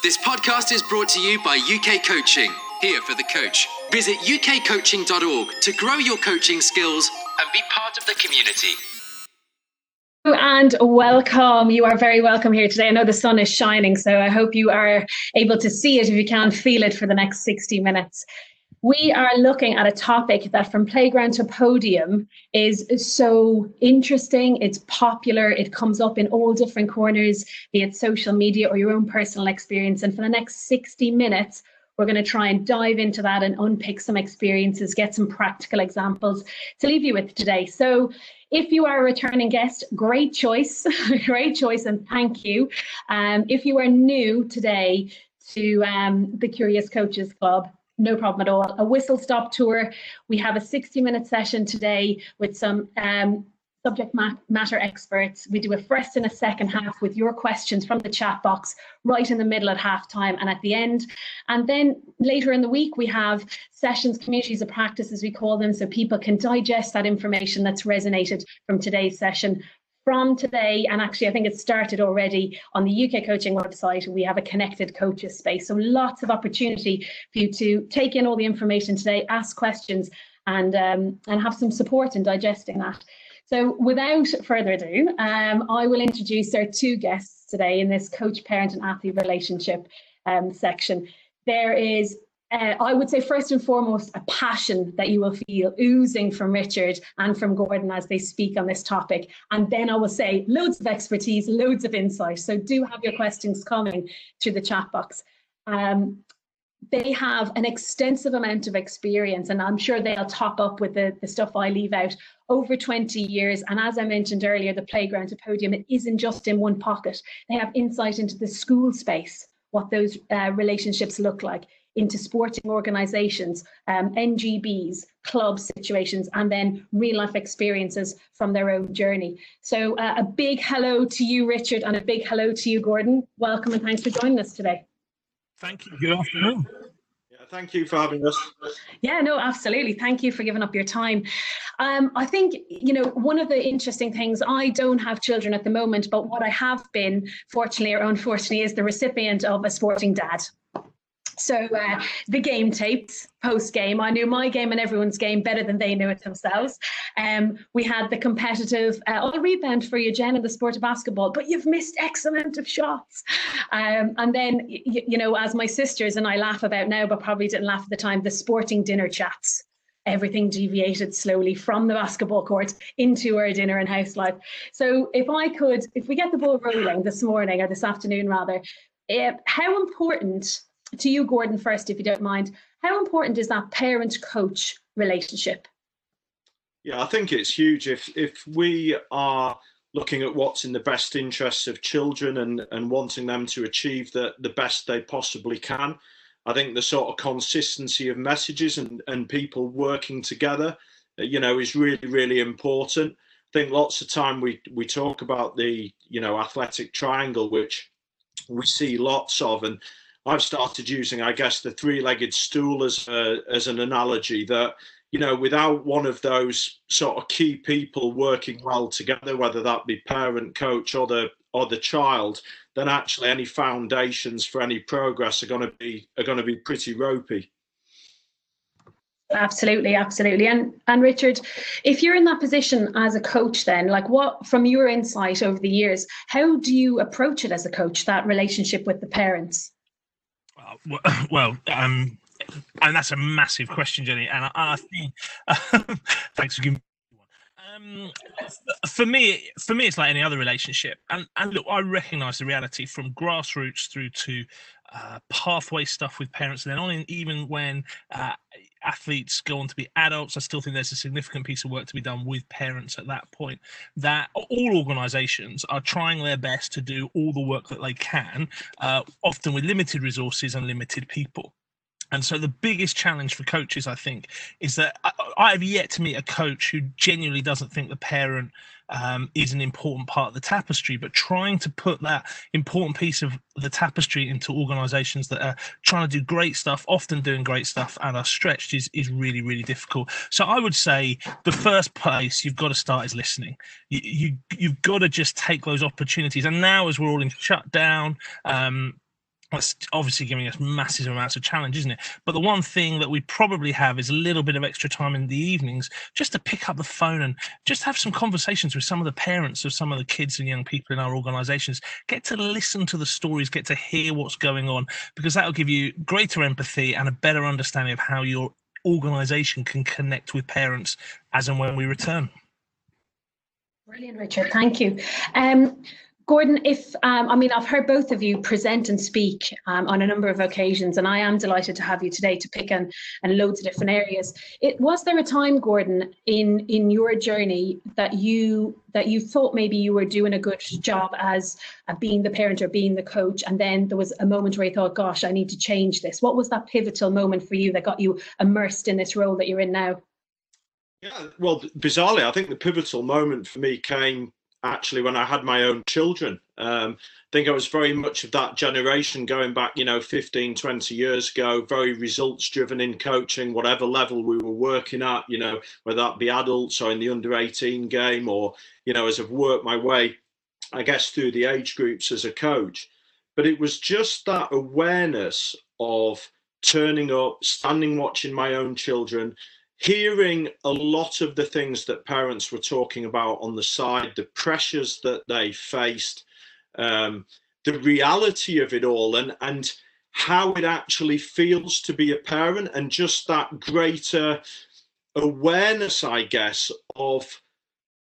This podcast is brought to you by UK Coaching, here for the coach. Visit ukcoaching.org to grow your coaching skills and be part of the community. And welcome. You are very welcome here today. I know the sun is shining, so I hope you are able to see it if you can feel it for the next 60 minutes we are looking at a topic that from playground to podium is so interesting. It's popular. It comes up in all different corners be it social media or your own personal experience. And for the next 60 minutes we're going to try and dive into that and unpick some experiences get some practical examples to leave you with today. So if you are a returning guest, great choice, great choice, and thank you. Um, if you are new today to um, the Curious Coaches Club, no problem at all. A whistle stop tour. We have a 60 minute session today with some um, subject matter experts. We do a first and a second half with your questions from the chat box right in the middle at halftime and at the end. And then later in the week, we have sessions, communities of practice, as we call them, so people can digest that information that's resonated from today's session from today, and actually, I think it started already on the UK coaching website. We have a connected coaches space. So lots of opportunity for you to take in all the information today, ask questions, and um, and have some support in digesting that. So without further ado, um, I will introduce our two guests today in this coach, parent, and athlete relationship um, section. There is uh, I would say first and foremost a passion that you will feel oozing from Richard and from Gordon as they speak on this topic. And then I will say loads of expertise, loads of insight. So do have your questions coming to the chat box. Um, they have an extensive amount of experience, and I'm sure they'll top up with the, the stuff I leave out over 20 years. And as I mentioned earlier, the playground to podium, it isn't just in one pocket. They have insight into the school space, what those uh, relationships look like into sporting organisations, um, NGBs, club situations, and then real life experiences from their own journey. So uh, a big hello to you, Richard, and a big hello to you, Gordon. Welcome and thanks for joining us today. Thank you. Good afternoon. Yeah, thank you for having us. Yeah, no, absolutely. Thank you for giving up your time. Um, I think, you know, one of the interesting things, I don't have children at the moment, but what I have been, fortunately or unfortunately, is the recipient of a sporting dad. So uh, the game tapes post game, I knew my game and everyone's game better than they knew it themselves. Um, we had the competitive, uh, oh, rebound for you, Jen, in the sport of basketball, but you've missed X amount of shots. Um, and then, y- you know, as my sisters and I laugh about now, but probably didn't laugh at the time, the sporting dinner chats. Everything deviated slowly from the basketball court into our dinner and house life. So, if I could, if we get the ball rolling this morning or this afternoon rather, uh, how important to you, Gordon, first, if you don't mind, how important is that parent coach relationship? Yeah, I think it's huge. If if we are looking at what's in the best interests of children and and wanting them to achieve the the best they possibly can, I think the sort of consistency of messages and and people working together, you know, is really really important. I think lots of time we we talk about the you know athletic triangle, which we see lots of, and I've started using, I guess, the three-legged stool as a, as an analogy that you know without one of those sort of key people working well together, whether that be parent, coach, or the or the child, then actually any foundations for any progress are going to be are going to be pretty ropey. Absolutely, absolutely. And and Richard, if you're in that position as a coach then, like what from your insight over the years, how do you approach it as a coach, that relationship with the parents? well, um, and that's a massive question, Jenny. And I, I think thanks for giving. Um, for me, for me, it's like any other relationship, and and look, I recognise the reality from grassroots through to uh, pathway stuff with parents, and then on in, even when uh, athletes go on to be adults, I still think there's a significant piece of work to be done with parents at that point. That all organisations are trying their best to do all the work that they can, uh, often with limited resources and limited people. And so the biggest challenge for coaches, I think, is that I, have yet to meet a coach who genuinely doesn't think the parent um, is an important part of the tapestry, but trying to put that important piece of the tapestry into organizations that are trying to do great stuff, often doing great stuff and are stretched is, is really, really difficult. So I would say the first place you've got to start is listening. You, you, you've got to just take those opportunities. And now, as we're all in shutdown, um, that's obviously giving us massive amounts of challenge, isn't it? But the one thing that we probably have is a little bit of extra time in the evenings just to pick up the phone and just have some conversations with some of the parents of some of the kids and young people in our organizations. Get to listen to the stories, get to hear what's going on, because that'll give you greater empathy and a better understanding of how your organization can connect with parents as and when we return. Brilliant, Richard. Thank you. Um, Gordon, if um, I mean, I've heard both of you present and speak um, on a number of occasions, and I am delighted to have you today to pick on and loads of different areas. It was there a time, Gordon, in in your journey that you that you thought maybe you were doing a good job as uh, being the parent or being the coach, and then there was a moment where you thought, "Gosh, I need to change this." What was that pivotal moment for you that got you immersed in this role that you're in now? Yeah, well, bizarrely, I think the pivotal moment for me came actually when I had my own children. Um, I think I was very much of that generation going back, you know, 15, 20 years ago, very results driven in coaching, whatever level we were working at, you know, whether that be adults or in the under 18 game or, you know, as I've worked my way, I guess, through the age groups as a coach. But it was just that awareness of turning up, standing watching my own children, hearing a lot of the things that parents were talking about on the side, the pressures that they faced, um, the reality of it all, and and how it actually feels to be a parent, and just that greater awareness, I guess, of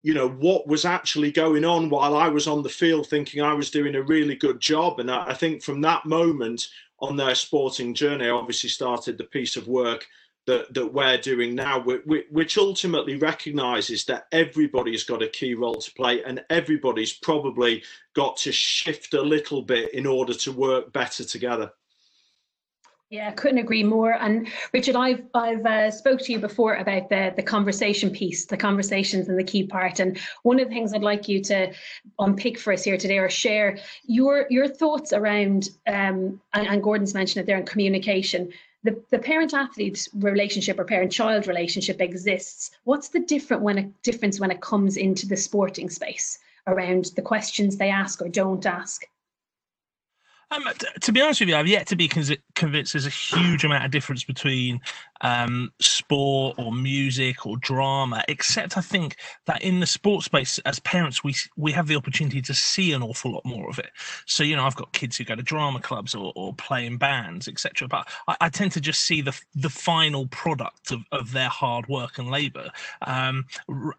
you know what was actually going on while I was on the field, thinking I was doing a really good job, and I, I think from that moment on their sporting journey, I obviously started the piece of work that, that we're doing now, which ultimately recognizes that everybody's got a key role to play and everybody's probably got to shift a little bit in order to work better together. Yeah, I couldn't agree more. And Richard, I've I've uh, spoke to you before about the the conversation piece, the conversations and the key part. And one of the things I'd like you to unpick for us here today, or share your your thoughts around, um, and, and Gordon's mentioned it there in communication the, the parent athlete relationship or parent child relationship exists. What's the different when a difference when it comes into the sporting space around the questions they ask or don't ask? Um, to be honest with you, I've yet to be convinced there's a huge amount of difference between um, sport or music or drama, except I think that in the sports space, as parents, we we have the opportunity to see an awful lot more of it. So you know, I've got kids who go to drama clubs or, or play in bands, etc. But I, I, tend to just see the the final product of, of their hard work and labour, um,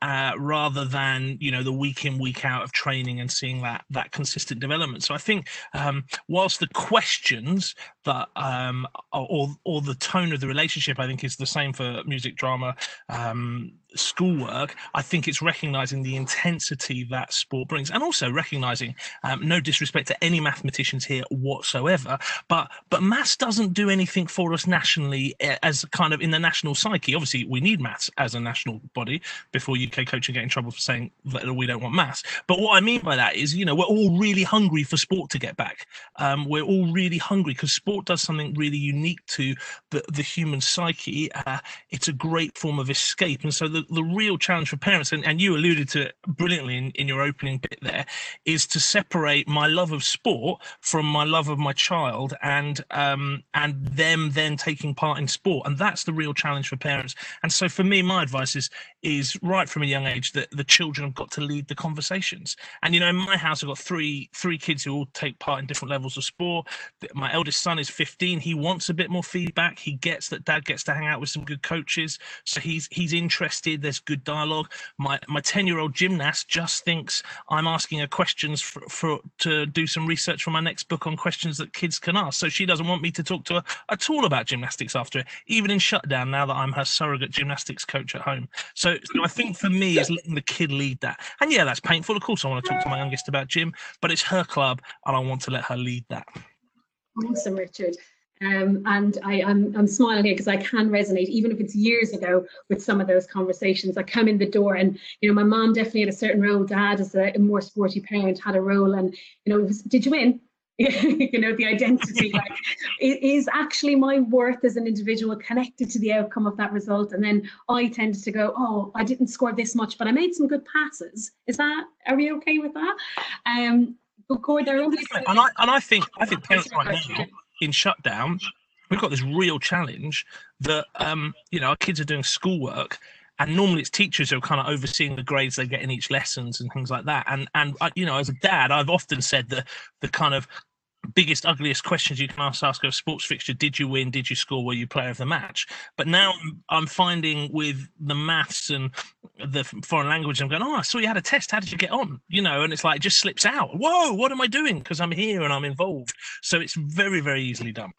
uh, rather than you know the week in week out of training and seeing that that consistent development. So I think um, whilst the questions that um, or or the tone of the relationship, I think think is the same for music drama. Um, schoolwork, I think it's recognizing the intensity that sport brings, and also recognizing, um, no disrespect to any mathematicians here whatsoever, but but maths doesn't do anything for us nationally eh, as kind of in the national psyche. Obviously, we need maths as a national body before UK coaching get in trouble for saying that we don't want maths. But what I mean by that is, you know, we're all really hungry for sport to get back. Um, we're all really hungry because sport does something really unique to the, the human psyche. Uh, it's a great form of escape, and so the the real challenge for parents, and, and you alluded to it brilliantly in, in your opening bit there, is to separate my love of sport from my love of my child and um, and them then taking part in sport. And that's the real challenge for parents. And so for me, my advice is is right from a young age that the children have got to lead the conversations. And you know, in my house, I've got three three kids who all take part in different levels of sport. My eldest son is 15. He wants a bit more feedback. He gets that dad gets to hang out with some good coaches, so he's he's interested there's good dialogue. My my ten year old gymnast just thinks I'm asking her questions for, for to do some research for my next book on questions that kids can ask. So she doesn't want me to talk to her at all about gymnastics after it, even in shutdown. Now that I'm her surrogate gymnastics coach at home, so, so I think for me is letting the kid lead that. And yeah, that's painful. Of course, I want to talk to my youngest about gym, but it's her club, and I want to let her lead that. Awesome, Richard. Um, and I, am I'm, I'm smiling here because I can resonate, even if it's years ago, with some of those conversations. I come in the door, and you know, my mom definitely had a certain role. Dad, as a, a more sporty parent, had a role, and you know, was, did you win? you know, the identity like is actually my worth as an individual connected to the outcome of that result. And then I tended to go, oh, I didn't score this much, but I made some good passes. Is that? Are we okay with that? Um, and I and I think I think parents right now in shutdown, we've got this real challenge that um, you know our kids are doing schoolwork and normally it's teachers who are kind of overseeing the grades they get in each lessons and things like that. And and uh, you know as a dad i've often said the the kind of biggest ugliest questions you can ask ask a sports fixture. Did you win? Did you score? Were you player of the match? But now i'm finding with the maths and the foreign language i'm going oh i saw you had a test. How did you get on? You know and it's like it just slips out. Whoa what am i doing? Because i'm here and i'm involved. So it's very very easily done.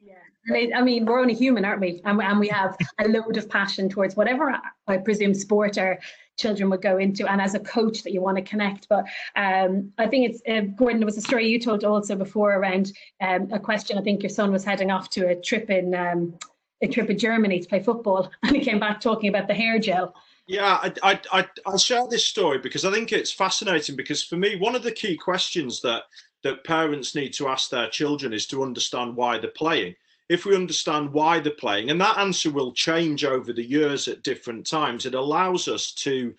Yeah. I mean, we're only human, aren't we? And, we have a load of passion towards whatever I presume sport our children would go into, and as a coach that you want to connect. But um, I think it's uh, Gordon. There was a story you told also before around um, a question. I think your son was heading off to a trip in um, a trip in Germany to play football, and he came back talking about the hair gel. Yeah, I, I, I, I'll share this story because I think it's fascinating. Because for me, one of the key questions that that parents need to ask their children is to understand why they're playing if we understand why they're playing, and that answer will change over the years at different times, it allows us to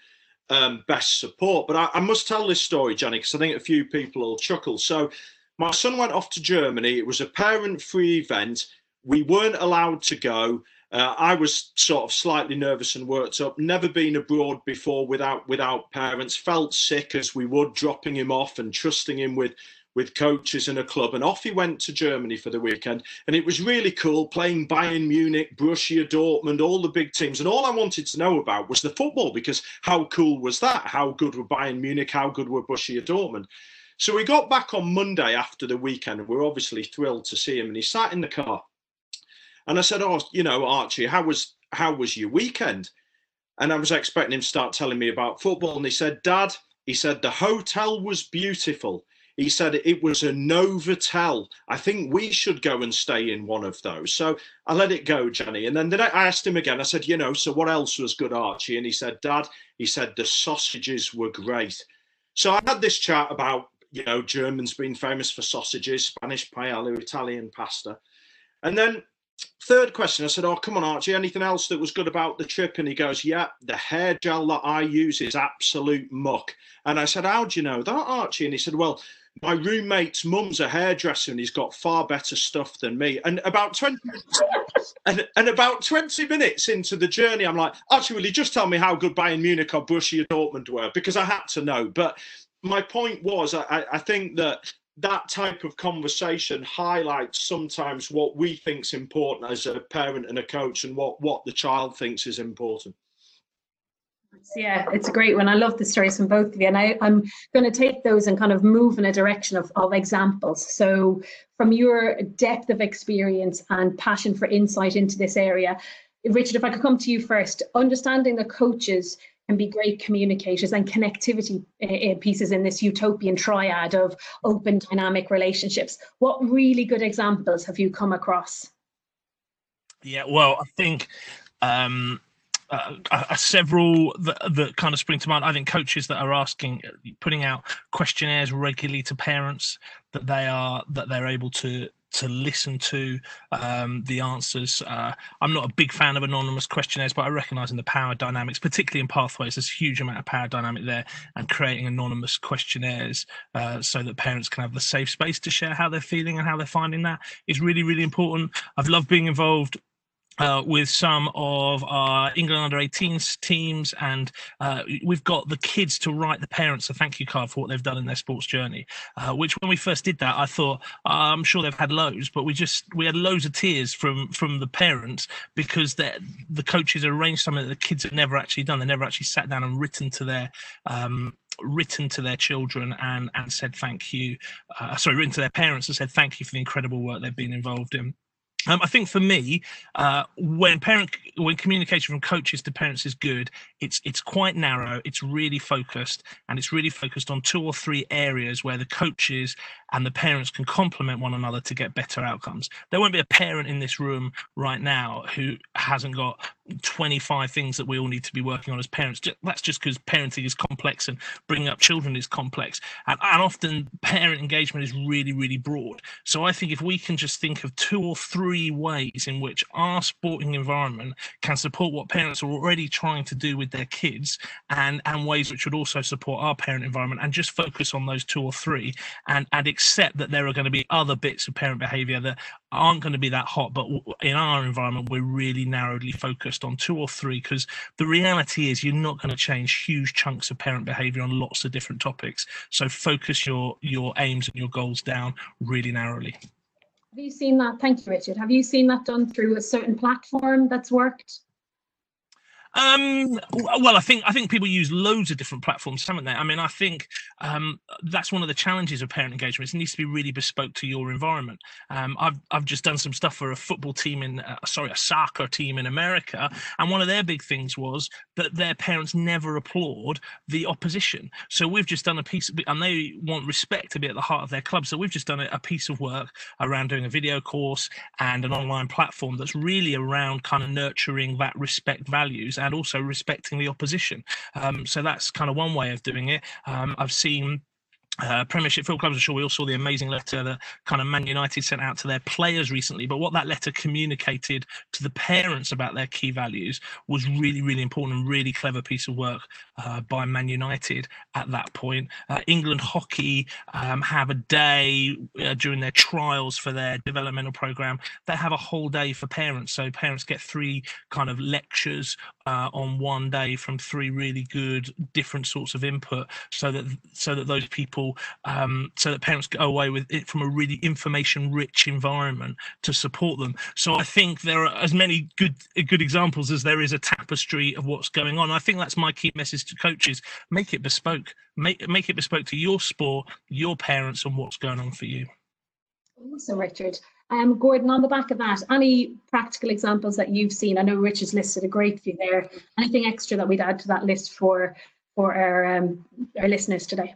um, best support. But I, I, must tell this story, Jenny, because I think a few people will chuckle. So, my son went off to Germany. It was a parent free event. We weren't allowed to go. Uh, I was sort of slightly nervous and worked up. Never been abroad before without without parents. Felt sick as we would, dropping him off and trusting him with with coaches and a club. And off he went to Germany for the weekend. And it was really cool playing Bayern Munich, Borussia Dortmund, all the big teams. And all I wanted to know about was the football because how cool was that? How good were Bayern Munich? How good were Borussia Dortmund? So we got back on Monday after the weekend and we are obviously thrilled to see him. And he sat in the car. And I said, Oh, you know, Archie, how was how was your weekend? And I was expecting him to start telling me about football. And he said, Dad, he said, the hotel was beautiful. He said it was a Novotel. I think we should go and stay in one of those. So I let it go, Jenny. And then, I asked him again. I said, you know, so what else was good, Archie? And he said, Dad, he said the sausages were great. So I had this chat about, you know, Germans being famous for sausages, Spanish paella, Italian pasta. And then third question, I said, Oh, come on, Archie, anything else that was good about the trip? And he goes, Yeah, the hair gel that I use is absolute muck. And I said, How do you know that, Archie? And he said, Well, my roommate's mum's a hairdresser and he's got far better stuff than me. And about 20 and, and about 20 minutes into the journey, I'm like, actually, just tell me how good Bayern Munich or Borussia Dortmund were? Because I had to know. But my point was, I, I think that that type of conversation highlights sometimes what we think is important as a parent and a coach and what, what the child thinks is important. Yeah, it's a great one. I love the stories from both of you. And I, am going to take those and kind of move in a direction of, of examples. So, from your depth of experience and passion for insight into this area, Richard, if I could come to you first, understanding the coaches can be great communicators and connectivity uh, pieces in this utopian triad of open, dynamic relationships. What really good examples have you come across? Yeah, well, I think um, uh, uh, several that, that kind of spring to mind. I think coaches that are asking, putting out questionnaires regularly to parents that they are that they're able to to listen to um, the answers. Uh, I'm not a big fan of anonymous questionnaires, but I recognise in the power dynamics, particularly in pathways, there's a huge amount of power dynamic there, and creating anonymous questionnaires uh, so that parents can have the safe space to share how they're feeling and how they're finding that is really, really important. I've loved being involved uh, with some of our England under 18s teams, and uh, we've got the kids to write the parents a thank you card for what they've done in their sports journey. Uh, which, when we first did that, I thought I'm sure they've had loads, but we just we had loads of tears from from the parents because the coaches arranged something that the kids have never actually done. They never actually sat down and written to their um, written to their children and and said thank you. Uh, sorry, written to their parents and said thank you for the incredible work they've been involved in. Um, I think for me, uh, when parent when communication from coaches to parents is good, it's it's quite narrow, it's really focused, and it's really focused on two or three areas where the coaches and the parents can complement one another to get better outcomes. There won't be a parent in this room right now who hasn't got 25 things that we all need to be working on as parents. That's just because parenting is complex and bringing up children is complex. And, and often parent engagement is really, really broad. So I think if we can just think of two or three ways in which our sporting environment can support what parents are already trying to do with their kids and, and ways which would also support our parent environment and just focus on those two or three and, and accept that there are going to be other bits of parent behavior that aren't going to be that hot. But in our environment, we're really narrowly focused on two or three because the reality is you're not going to change huge chunks of parent behavior on lots of different topics. So focus your your aims and your goals down really narrowly. Have you seen that? Thank you, Richard. Have you seen that done through a certain platform that's worked? Um, well, I think I think people use loads of different platforms, haven't they? I mean, I think um, that's one of the challenges of parent engagement. It needs to be really bespoke to your environment. Um, I've I've just done some stuff for a football team in, uh, sorry, a soccer team in America, and one of their big things was that their parents never applaud the opposition. So we've just done a piece, of, and they want respect to be at the heart of their club. So we've just done a, a piece of work around doing a video course and an online platform that's really around kind of nurturing that respect values and also respecting the opposition. Um, so that's kind of one way of doing it. Um, I've seen uh, Premiership football clubs. I'm sure we all saw the amazing letter that kind of Man United sent out to their players recently. But what that letter communicated to the parents about their key values was really, really important and really clever piece of work uh, by Man United at that point. Uh, England hockey um, have a day uh, during their trials for their developmental program. They have a whole day for parents, so parents get three kind of lectures uh, on one day from three really good different sorts of input, so that so that those people, um, so that parents go away with it from a really information-rich environment to support them. So I think there are as many good good examples as there is a tapestry of what's going on. I think that's my key message to coaches make it bespoke make make it bespoke to your sport your parents and what's going on for you awesome richard um, Gordon, on the back of that, any practical examples that you've seen? I know Rich has listed a great few there. Anything extra that we'd add to that list for for our um, our listeners today?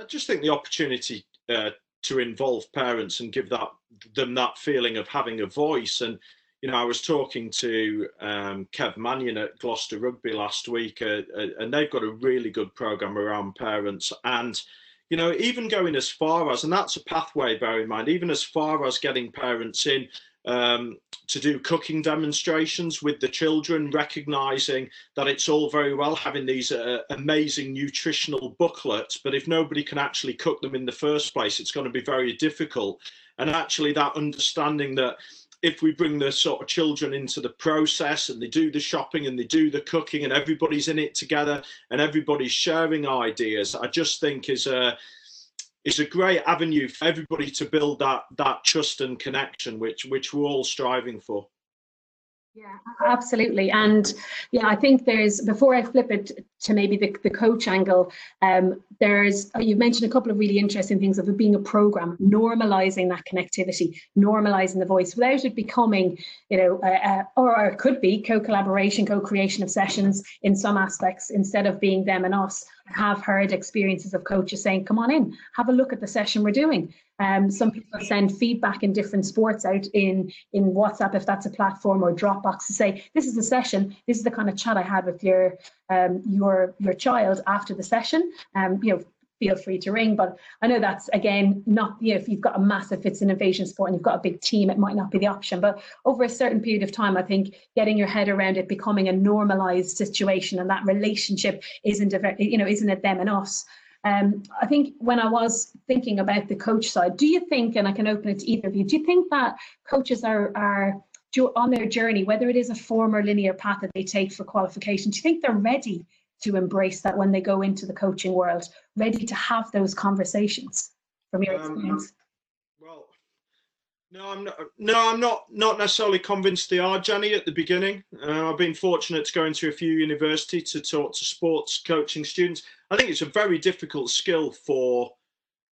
I just think the opportunity uh, to involve parents and give that them that feeling of having a voice and you know, I was talking to um, Kev Mannion at Gloucester Rugby last week, uh, uh, and they've got a really good program around parents. And, you know, even going as far as, and that's a pathway, bear in mind, even as far as getting parents in um, to do cooking demonstrations with the children, recognizing that it's all very well having these uh, amazing nutritional booklets, but if nobody can actually cook them in the first place, it's going to be very difficult. And actually, that understanding that if we bring the sort of children into the process and they do the shopping and they do the cooking and everybody's in it together and everybody's sharing ideas, I just think is a is a great avenue for everybody to build that that trust and connection, which which we're all striving for. Yeah, absolutely. And yeah, I think there's, before I flip it to maybe the, the coach angle, um, there's, uh, you mentioned a couple of really interesting things of it being a program, normalizing that connectivity, normalizing the voice without it becoming, you know, uh, uh, or it could be co-collaboration, co-creation of sessions in some aspects instead of being them and us. I have heard experiences of coaches saying, come on in, have a look at the session we're doing. Um, some people send feedback in different sports out in, in WhatsApp, if that's a platform, or Dropbox to say, this is the session, this is the kind of chat I had with your um, your your child after the session. Um, you know, feel free to ring. But I know that's again not you know if you've got a massive it's an invasion sport and you've got a big team, it might not be the option. But over a certain period of time, I think getting your head around it becoming a normalized situation and that relationship isn't a you know isn't it them and us. Um, I think when I was thinking about the coach side, do you think, and I can open it to either of you, do you think that coaches are are on their journey, whether it is a former linear path that they take for qualification, do you think they're ready to embrace that when they go into the coaching world, ready to have those conversations from your um, experience? Um, well, no, I'm not. No, I'm not. Not necessarily convinced they are, Jenny. At the beginning, uh, I've been fortunate to go into a few universities to talk to sports coaching students. I think it's a very difficult skill for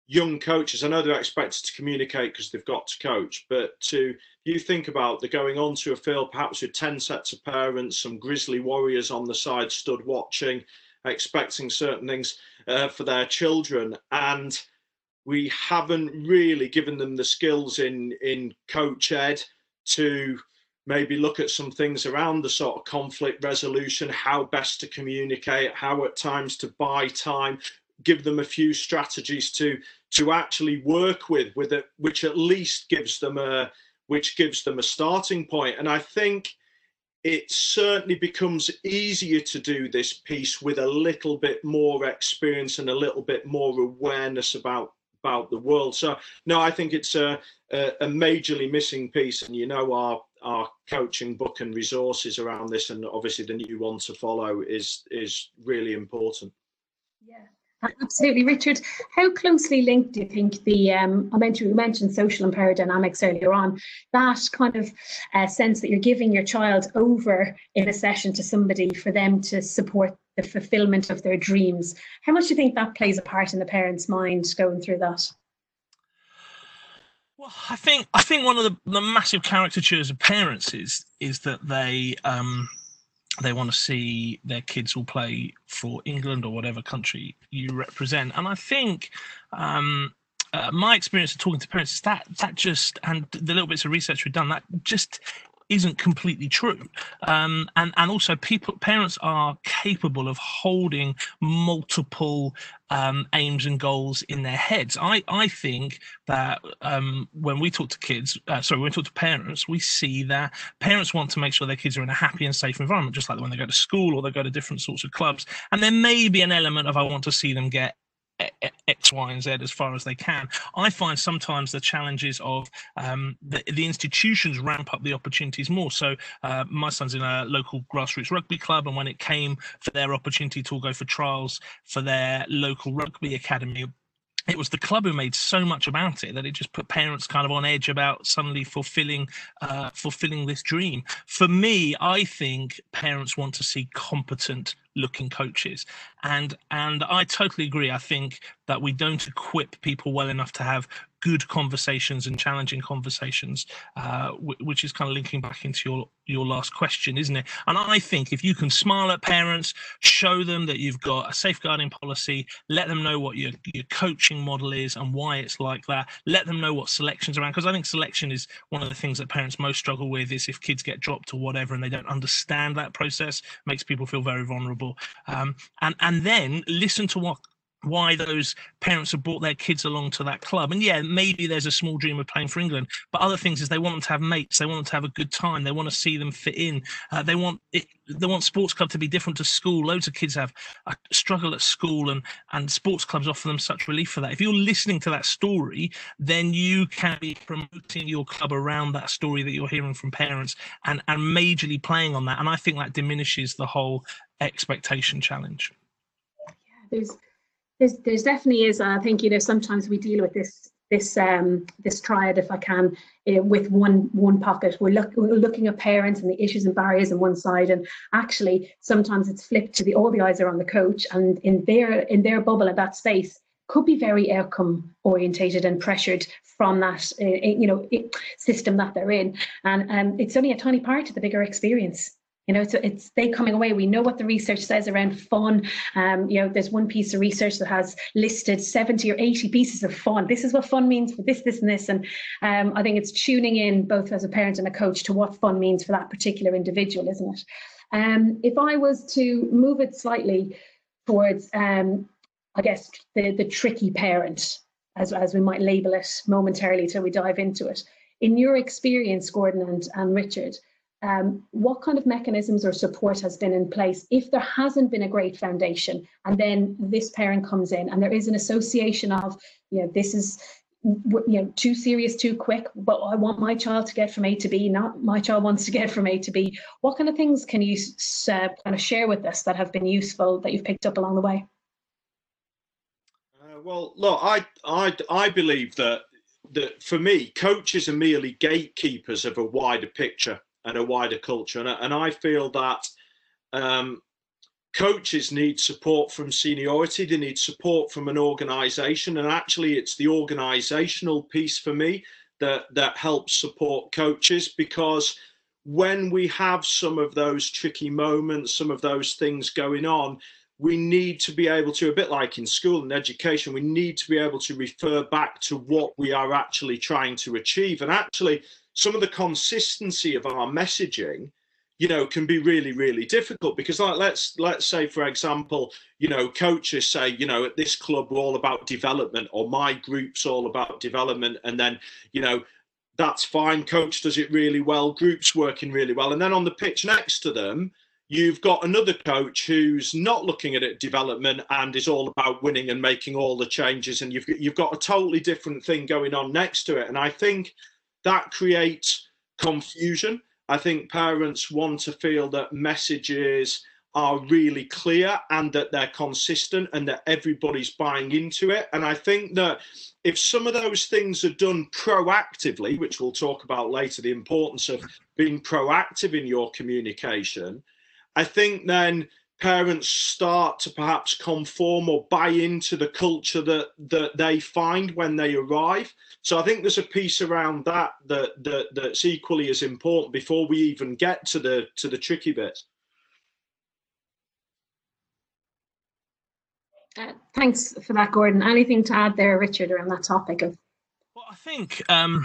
young coaches. I know they're expected to communicate because they've got to coach, but to you think about the going onto a field perhaps with 10 sets of parents, some grizzly warriors on the side stood watching, expecting certain things uh, for their children. And we haven't really given them the skills in, in coach ed to maybe look at some things around the sort of conflict resolution, how best to communicate, how at times to buy time, give them a few strategies to to actually work with, with it, which at least gives them a which gives them a starting point. And I think it certainly becomes easier to do this piece with a little bit more experience and a little bit more awareness about about the world. So no, I think it's a, a, a majorly missing piece, and you know our our coaching book and resources around this, and obviously the new one to follow is is really important. Yeah. Absolutely, Richard. How closely linked do you think the um, I mentioned you mentioned social and power dynamics earlier on? That kind of uh, sense that you're giving your child over in a session to somebody for them to support the fulfillment of their dreams. How much do you think that plays a part in the parent's mind going through that? Well, I think I think one of the, the massive caricatures of parents is is that they um, they want to see their kids all play for England or whatever country you represent. And I think um, uh, my experience of talking to parents is that that just and the little bits of research we've done that just isn't completely true. Um, and and also people parents are capable of holding multiple um, aims and goals in their heads. I I think that um, when we talk to kids, uh, sorry, when we talk to parents, we see that parents want to make sure their kids are in a happy and safe environment, just like when they go to school or they go to different sorts of clubs. And there may be an element of I want to see them get X, Y, and Z as far as they can. I find sometimes the challenges of um, the, the, institutions ramp up the opportunities more. So uh, my son's in a local grassroots rugby club, and when it came for their opportunity to go for trials for their local rugby academy, it was the club who made so much about it that it just put parents kind of on edge about suddenly fulfilling uh, fulfilling this dream. For me, I think parents want to see competent looking coaches. And and i totally agree. I think that we don't equip people well enough to have good conversations and challenging conversations uh, w- which is kind of linking back into your your last question isn't it? And i think if you can smile at parents show them that you've got a safeguarding policy let them know what your, your coaching model is and why it's like that. Let them know what selections around because i think selection is one of the things that parents most struggle with is if kids get dropped or whatever and they don't understand that process makes people feel very vulnerable um, and and then listen to what why those parents have brought their kids along to that club. And yeah, maybe there's a small dream of playing for England, but other things is they want them to have mates, they want them to have a good time, they want to see them fit in. Uh, they want it, they want sports club to be different to school. Loads of kids have a struggle at school, and and sports clubs offer them such relief for that. If you're listening to that story, then you can be promoting your club around that story that you're hearing from parents, and and majorly playing on that. And I think that diminishes the whole expectation challenge. Yeah, there's there's there's definitely is. I think you know sometimes we deal with this this um this triad if I can uh, with one one pocket. We're, look, we're looking at parents and the issues and barriers on one side, and actually sometimes it's flipped to the all the eyes are on the coach, and in their in their bubble in that space could be very outcome orientated and pressured from that uh, you know system that they're in and um, it's only a tiny part of the bigger experience you know, so it's they coming away. We know what the research says around fun. Um, you know, there's one piece of research that has listed 70 or 80 pieces of fun. This is what fun means for this, this, and this. And um, I think it's tuning in both as a parent and a coach to what fun means for that particular individual, isn't it? Um, if I was to move it slightly towards, um, I guess, the, the tricky parent, as, as we might label it momentarily till we dive into it. In your experience, Gordon and, and Richard, um, what kind of mechanisms or support has been in place if there hasn't been a great foundation? And then this parent comes in and there is an association of you know this is you know too serious too quick but i want my child to get from a to b not my child wants to get from a to b. What kind of things can you uh, kind of share with us that have been useful that you've picked up along the way? Uh, well look i i i believe that that for me coaches are merely gatekeepers of a wider picture and a wider culture. And, and I feel that um, coaches need support from seniority, they need support from an organization. And actually, it's the organizational piece for me that, that helps support coaches because when we have some of those tricky moments, some of those things going on, we need to be able to, a bit like in school and education, we need to be able to refer back to what we are actually trying to achieve. And actually, some of the consistency of our messaging you know can be really really difficult because like let's let's say for example you know coaches say you know at this club we're all about development or my group's all about development and then you know that's fine coach does it really well groups working really well. And then on the pitch next to them you've got another coach who's not looking at it development and is all about winning and making all the changes. And you've you've got a totally different thing going on next to it. And i think that creates confusion I think parents want to feel that messages are really clear and that they're consistent and that everybody's buying into it. And I think that if some of those things are done proactively, which we'll talk about later, the importance of being proactive in your communication, I think then parents start to perhaps conform or buy into the culture that that they find when they arrive. So i think there's a piece around that that, that that's equally as important before we even get to the to the tricky bit. Uh, thanks for that gordon. Anything to add there richard around that topic of well i think um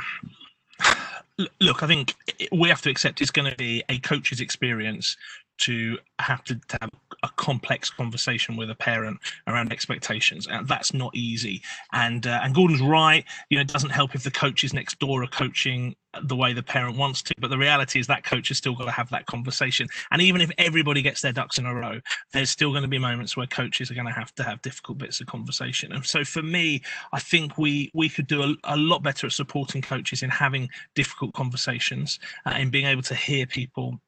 look i think we have to accept it's going to be a coach's experience to have to, to have a complex conversation with a parent around expectations, and that's not easy. And uh, and Gordon's right. You know, it doesn't help if the coaches next door are coaching the way the parent wants to. But the reality is that coach has still got to have that conversation. And even if everybody gets their ducks in a row, there's still going to be moments where coaches are going to have to have difficult bits of conversation. And so for me, I think we we could do a, a lot better at supporting coaches in having difficult conversations uh, in being able to hear people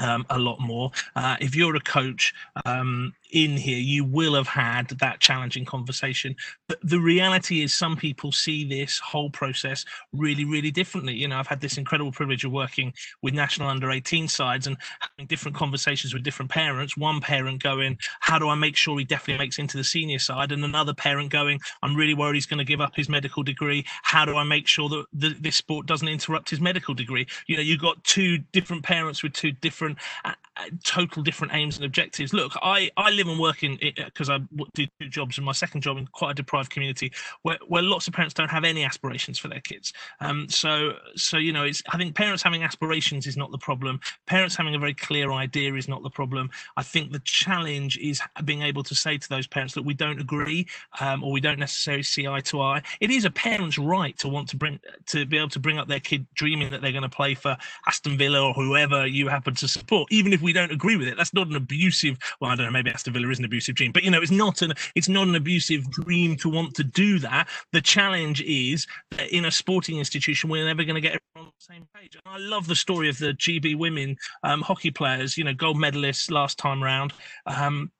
um, a lot more. Uh, if you're a coach, um, in here, you will have had that challenging conversation. But the reality is, some people see this whole process really, really differently. You know, I've had this incredible privilege of working with national under 18 sides and having different conversations with different parents. One parent going, How do I make sure he definitely makes into the senior side? And another parent going, I'm really worried he's going to give up his medical degree. How do I make sure that this sport doesn't interrupt his medical degree? You know, you've got two different parents with two different, uh, uh total different aims and objectives. Look, I, I live and work in because I do two jobs and my second job in quite a deprived community where, where lots of parents don't have any aspirations for their kids. Um, so so you know, it's I think parents having aspirations is not the problem. Parents having a very clear idea is not the problem. I think the challenge is being able to say to those parents that we don't agree um, or we don't necessarily see eye to eye. It is a parent's right to want to bring to be able to bring up their kid dreaming that they're going to play for Aston Villa or whoever you happen to support, even if we don't agree with it. That's not an abusive. Well, I don't know. Maybe Aston Villa is an abusive dream, but you know, it's not an it's not an abusive dream to want to do that. The challenge is in a sporting institution, we're never going to get everyone on the same page. And I love the story of the GB women um, hockey players, you know, gold medalists last time round. Um,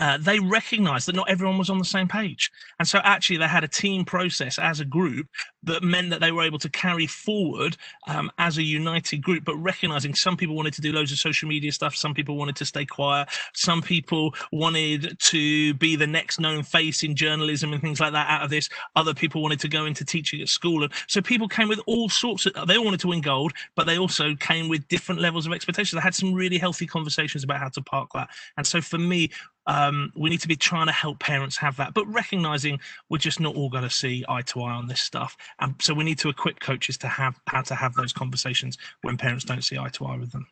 uh, they recognized that not everyone was on the same page. And so actually they had a team process as a group that meant that they were able to carry forward um, as a united group, but recognizing some people wanted to do loads of social media stuff, some people wanted to stay quiet, some people wanted to be the next known face in journalism and things like that out of this, other people wanted to go into teaching at school. And so people came with all sorts of, they all wanted to win gold, but they also came with different levels of expectations. I had some really healthy conversations about how to park that. And so for me, um, we need to be trying to help parents have that, but recognizing we're just not all going to see eye to eye on this stuff. And so we need to equip coaches to have how to have those conversations when parents don't see eye to eye with them.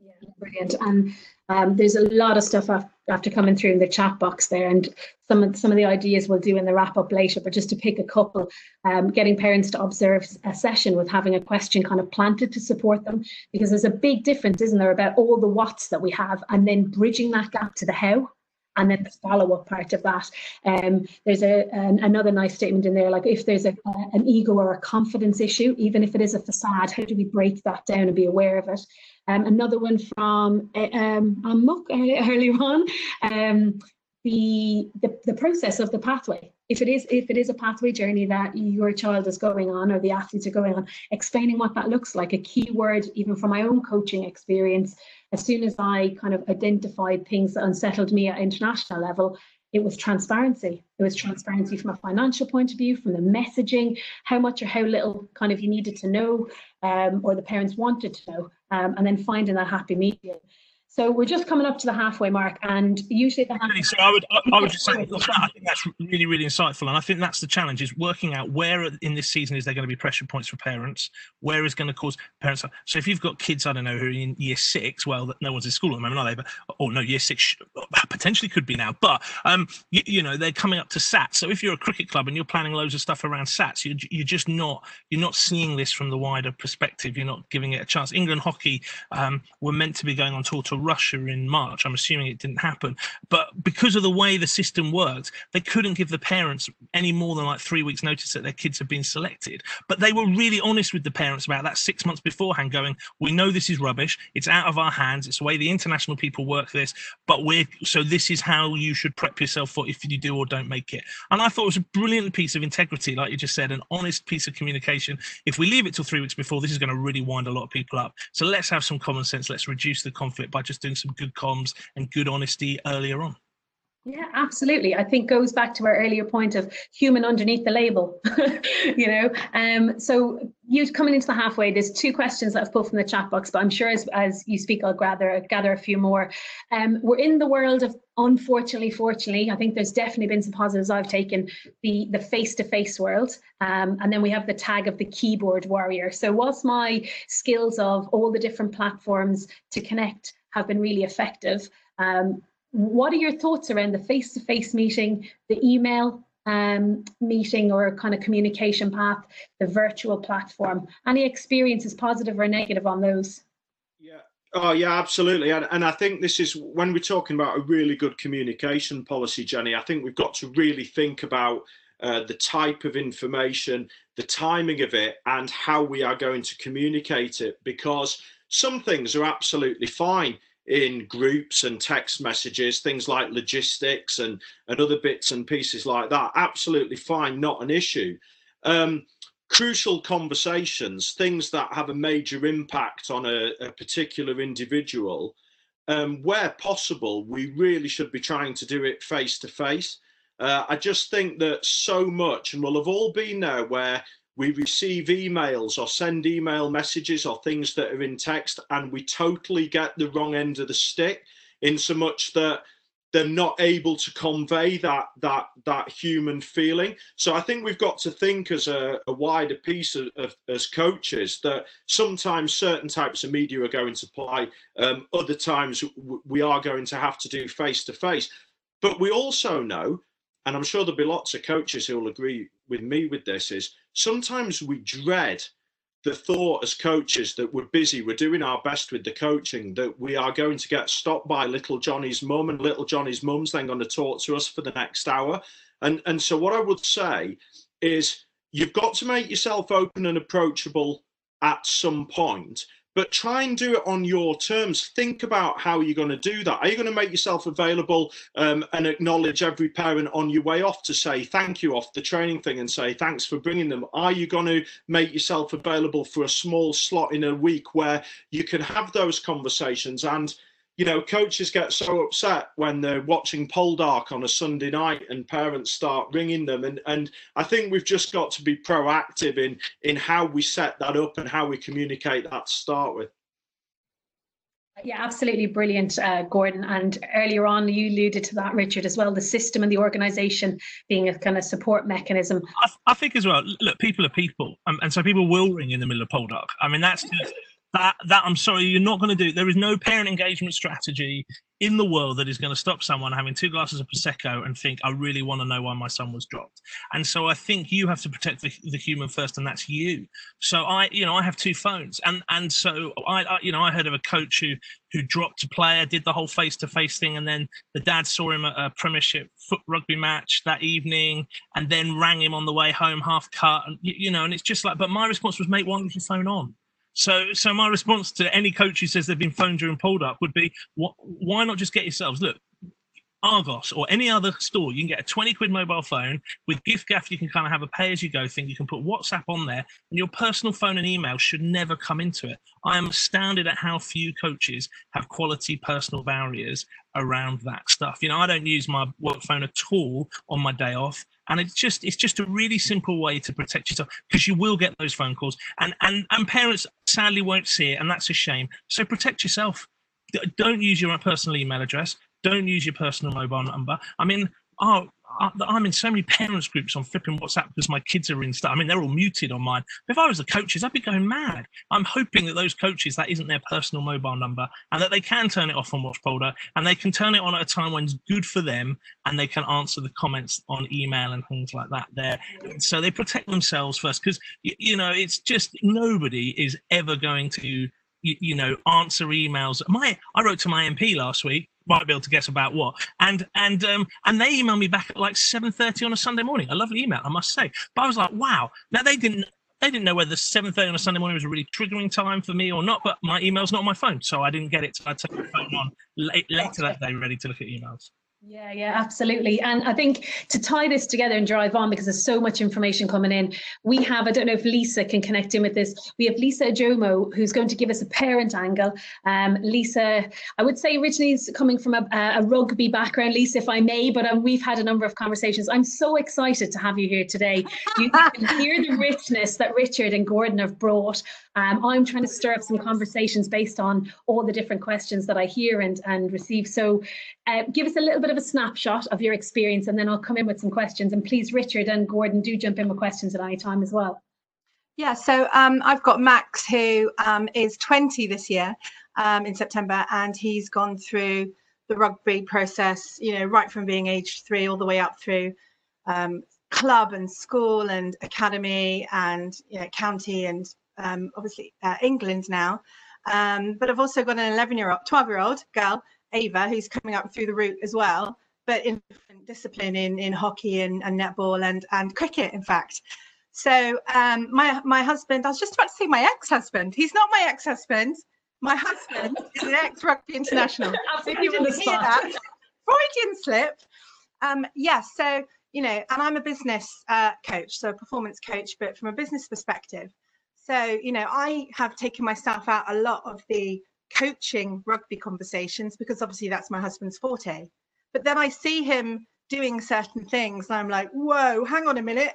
Yeah, brilliant. And um, there's a lot of stuff after coming through in the chat box there, and some of some of the ideas we'll do in the wrap up later. But just to pick a couple, um, getting parents to observe a session with having a question kind of planted to support them, because there's a big difference, isn't there, about all the whats that we have, and then bridging that gap to the how and then the follow-up part of that. Um, there's a an, another nice statement in there, like if there's a, a, an ego or a confidence issue, even if it is a facade, how do we break that down and be aware of it? Um, another one from uh, um, Amok earlier on, um, the, the the process of the pathway. If it is if it is a pathway journey that your child is going on or the athletes are going on, explaining what that looks like. A key word, even from my own coaching experience, as soon as I kind of identified things that unsettled me at international level, it was transparency. It was transparency from a financial point of view, from the messaging, how much or how little kind of you needed to know, um, or the parents wanted to know, um, and then finding that happy medium. So we're just coming up to the halfway mark, and usually the halfway. So I would, I, I would just say, I think that's really, really insightful, and I think that's the challenge: is working out where in this season is there going to be pressure points for parents, where is going to cause parents. So if you've got kids, I don't know, who are in year six, well, no one's in school at the moment, are they? But oh no, year six potentially could be now, but um, you, you know, they're coming up to SAT. So if you're a cricket club and you're planning loads of stuff around SATs, you're, you're just not you're not seeing this from the wider perspective. You're not giving it a chance. England hockey um, were meant to be going on tour to Russia in March. I'm assuming it didn't happen. But because of the way the system worked, they couldn't give the parents any more than like three weeks' notice that their kids have been selected. But they were really honest with the parents about that six months beforehand, going, We know this is rubbish. It's out of our hands. It's the way the international people work this. But we're so this is how you should prep yourself for if you do or don't make it. And I thought it was a brilliant piece of integrity, like you just said, an honest piece of communication. If we leave it till three weeks before, this is going to really wind a lot of people up. So let's have some common sense. Let's reduce the conflict by just doing some good comms and good honesty earlier on. Yeah, absolutely. I think goes back to our earlier point of human underneath the label. you know, um, so you coming into the halfway. There's two questions that I've pulled from the chat box, but I'm sure as, as you speak, I'll gather gather a few more. Um, we're in the world of unfortunately, fortunately. I think there's definitely been some positives I've taken the the face to face world, um, and then we have the tag of the keyboard warrior. So whilst my skills of all the different platforms to connect have been really effective. Um, what are your thoughts around the face-to-face meeting, the email um, meeting or kind of communication path, the virtual platform? Any experiences, positive or negative, on those? Yeah. Oh yeah, absolutely. And, and I think this is when we're talking about a really good communication policy, Jenny. I think we've got to really think about uh, the type of information, the timing of it, and how we are going to communicate it. Because some things are absolutely fine in groups and text messages, things like logistics and, and other bits and pieces like that. Absolutely fine, not an issue. Um, crucial conversations, things that have a major impact on a, a particular individual, um, where possible, we really should be trying to do it face to face. I just think that so much, and we'll have all been there where we receive emails or send email messages or things that are in text and we totally get the wrong end of the stick in so much that they're not able to convey that that that human feeling. So i think we've got to think as a, a wider piece of, of, as coaches that sometimes certain types of media are going to play um, other times we are going to have to do face to face but we also know and i'm sure there'll be lots of coaches who will agree with me with this is sometimes we dread the thought as coaches that we're busy, we're doing our best with the coaching, that we are going to get stopped by little Johnny's mum and little Johnny's mum's then going to talk to us for the next hour. And and so what I would say is you've got to make yourself open and approachable at some point but try and do it on your terms. Think about how you're going to do that. Are you going to make yourself available um, and acknowledge every parent on your way off to say thank you off the training thing and say thanks for bringing them? Are you going to make yourself available for a small slot in a week where you can have those conversations and you know, coaches get so upset when they're watching Poldark on a Sunday night and parents start ringing them. And, and I think we've just got to be proactive in, in how we set that up and how we communicate that to start with. Yeah, absolutely brilliant, uh, Gordon. And earlier on, you alluded to that, Richard, as well. The system and the organisation being a kind of support mechanism. I, I, think as well. Look, people are people, um, and so people will ring in the middle of Poldark. I mean, that's just that that I'm sorry, you're not going to do. There is no parent engagement strategy in the world that is going to stop someone having two glasses of prosecco and think, I really want to know why my son was dropped. And so I think you have to protect the, the human first, and that's you. So I, you know, I have two phones, and and so I, I you know, I heard of a coach who who dropped a player, did the whole face to face thing, and then the dad saw him at a Premiership foot rugby match that evening, and then rang him on the way home, half cut, and you, you know, and it's just like, but my response was, mate, why don't you phone on? So, so my response to any coach who says they've been phoned during Poldark would be, what, why not just get yourselves? Look, Argos or any other store, you can get a 20 quid mobile phone with giffgaff. You can kind of have a pay as you go thing. You can put WhatsApp on there, and your personal phone and email should never come into it. I am astounded at how few coaches have quality personal barriers around that stuff. You know, I don't use my work phone at all on my day off and it's just it's just a really simple way to protect yourself because you will get those phone calls and and and parents sadly won't see it and that's a shame so protect yourself don't use your personal email address. Don't use your personal mobile number. I mean, oh, I'm in so many parents groups on flipping WhatsApp because my kids are in stuff. I mean, they're all muted on mine. But If I was the coaches, I'd be going mad. I'm hoping that those coaches, that isn't their personal mobile number and that they can turn it off on Watchfolder and they can turn it on at a time when it's good for them and they can answer the comments on email and things like that there. So they protect themselves first because, you, know, it's just nobody is ever going to, you know, answer emails. My, I wrote to my MP last week might be able to guess about what. And and um and they emailed me back at like seven thirty on a Sunday morning. A lovely email, I must say. But I was like, wow. Now they didn't they didn't know whether seven thirty on a Sunday morning was a really triggering time for me or not. But my email's not on my phone, so I didn't get it. So I took my phone on late, later that day, ready to look at emails. Yeah, yeah, absolutely. And I think to tie this together and drive on, because there's so much information coming in, we have, I don't know if Lisa can connect in with this, we have Lisa Ojomoh, who's going to give us a parent angle. Um, Lisa, I would say originally is coming from a, a, rugby background, Lisa, if I may, but um, we've had a number of conversations. I'm so excited to have you here today. You can hear the richness that Richard and Gordon have brought. Um, I'm trying to stir up some conversations based on all the different questions that I hear and, and receive. So uh, give us a little bit of a snapshot of your experience and then I'll come in with some questions. And please, Richard and Gordon, do jump in with questions at any time as well. Yeah, so um, I've got Max, who um, is 20 this year um, in September, and he's gone through the rugby process, you know, right from being age three all the way up through um, club and school and academy and you know, county and um, obviously uh, England now. Um, but I've also got an 11 year old, 12 year old girl, Ava, who's coming up through the route as well, but in different discipline in, in hockey and, and netball and, and cricket, in fact. So um, my my husband, I was just about to say my ex-husband. He's not my ex-husband. My husband is an ex-rugby international. if you want to hear that, Freudian slip. Um, yes, yeah, so you know, and I'm a business uh, coach, so a performance coach, but from a business perspective. So, you know, I have taken myself out a lot of the coaching rugby conversations because obviously that's my husband's forte. But then I see him doing certain things and I'm like, whoa, hang on a minute.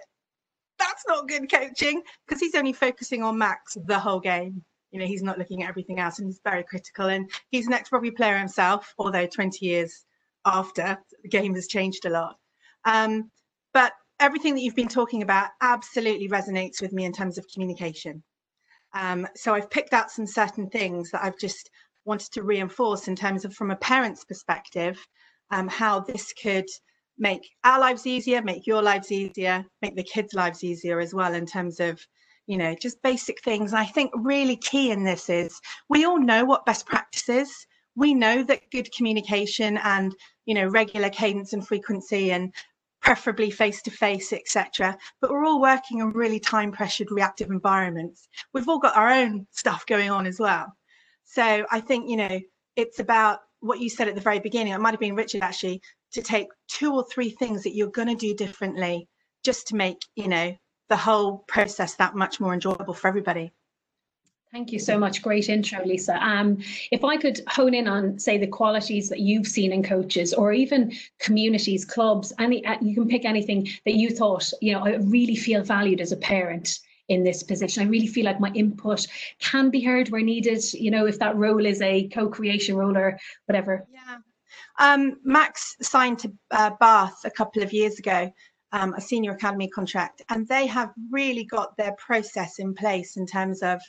That's not good coaching because he's only focusing on Max the whole game. You know, he's not looking at everything else and he's very critical. And he's an ex rugby player himself, although 20 years after the game has changed a lot. Um, but everything that you've been talking about absolutely resonates with me in terms of communication. Um, so I've picked out some certain things that I've just wanted to reinforce in terms of from a parent's perspective, um, how this could make our lives easier, make your lives easier, make the kids' lives easier as well in terms of, you know, just basic things. And I think really key in this is we all know what best practice is. We know that good communication and, you know, regular cadence and frequency and preferably face to face, etc. But we're all working in really time pressured reactive environments. We've all got our own stuff going on as well. So I think, you know, it's about what you said at the very beginning. It might have been Richard actually to take two or three things that you're going to do differently just to make, you know, the whole process that much more enjoyable for everybody. Thank you so much. Great intro, Lisa. Um, if I could hone in on, say, the qualities that you've seen in coaches or even communities, clubs, any, uh, you can pick anything that you thought, you know, I really feel valued as a parent in this position. I really feel like my input can be heard where needed, you know, if that role is a co-creation role or whatever. Yeah. Um, Max signed to uh, Bath a couple of years ago, um, a senior academy contract, and they have really got their process in place in terms of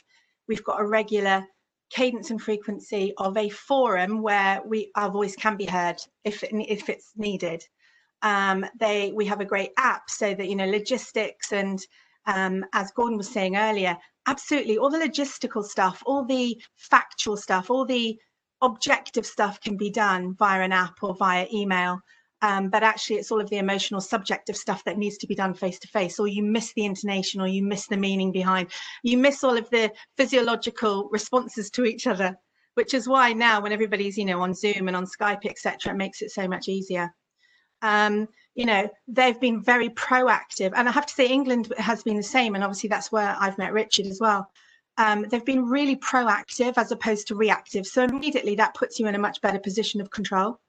We've got a regular cadence and frequency of a forum where we our voice can be heard if if it's needed. Um, they we have a great app so that you know logistics and um, as Gordon was saying earlier, absolutely all the logistical stuff, all the factual stuff, all the objective stuff can be done via an app or via email. Um, but actually it's all of the emotional subjective stuff that needs to be done face to face or you miss the intonation or you miss the meaning behind. You miss all of the physiological responses to each other which is why now when everybody's you know on zoom and on skype etc it makes it so much easier. Um, you know they've been very proactive. And i have to say england has been the same and obviously that's where i've met richard as well. Um, they've been really proactive as opposed to reactive. So immediately that puts you in a much better position of control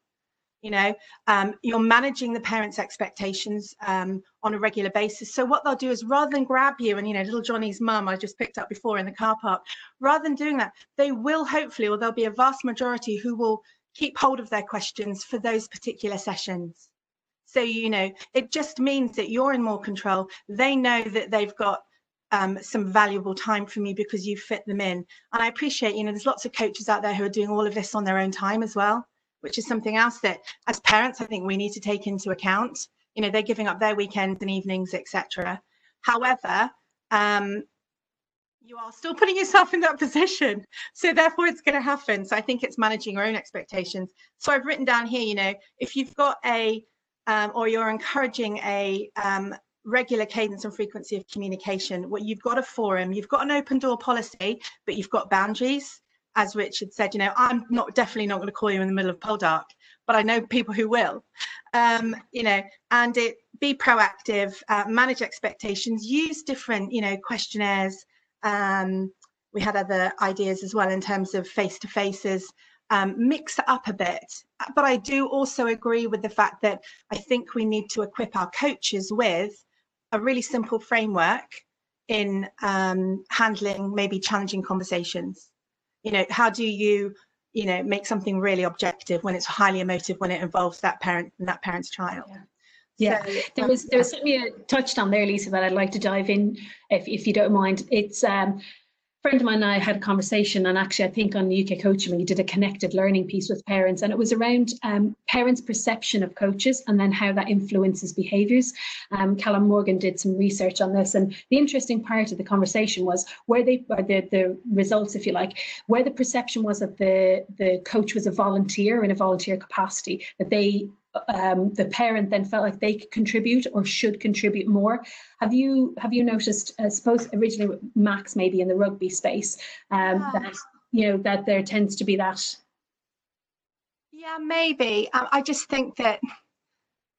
you know um, you're managing the parents expectations um, on a regular basis. So what they'll do is rather than grab you and you know little johnny's mum i just picked up before in the car park rather than doing that they will hopefully or there'll be a vast majority who will keep hold of their questions for those particular sessions. So you know it just means that you're in more control. They know that they've got um, some valuable time for me because you fit them in. And i appreciate you know there's lots of coaches out there who are doing all of this on their own time as well which is something else that as parents i think we need to take into account. You know they're giving up their weekends and evenings etc however um, you are still putting yourself in that position. So therefore it's going to happen. So i think it's managing your own expectations. So i've written down here you know if you've got a um, or you're encouraging a um, regular cadence and frequency of communication what you've got a forum. You've got an open door policy but you've got boundaries as Richard said, you know, I'm not definitely not going to call you in the middle of Poldark, but I know people who will. Um, you know, and it be proactive, uh, manage expectations, use different, you know, questionnaires. Um, we had other ideas as well in terms of face to faces. Um, mix it up a bit. But I do also agree with the fact that I think we need to equip our coaches with a really simple framework in um, handling maybe challenging conversations you know how do you you know make something really objective when it's highly emotive when it involves that parent and that parent's child yeah. Yeah, so, there was there was something you touched on there, Lisa, that I'd like to dive in, if if you don't mind. It's um, friend of mine and I had a conversation, and actually, I think on UK Coaching, we did a connected learning piece with parents, and it was around um, parents' perception of coaches and then how that influences behaviours. Um, Callum Morgan did some research on this, and the interesting part of the conversation was where they, or the the results, if you like, where the perception was that the the coach was a volunteer in a volunteer capacity, that they um, the parent then felt like they could contribute or should contribute more. Have you have you noticed? I suppose originally Max maybe in the rugby space um, yeah. that you know that there tends to be that. Yeah, maybe. I, I just think that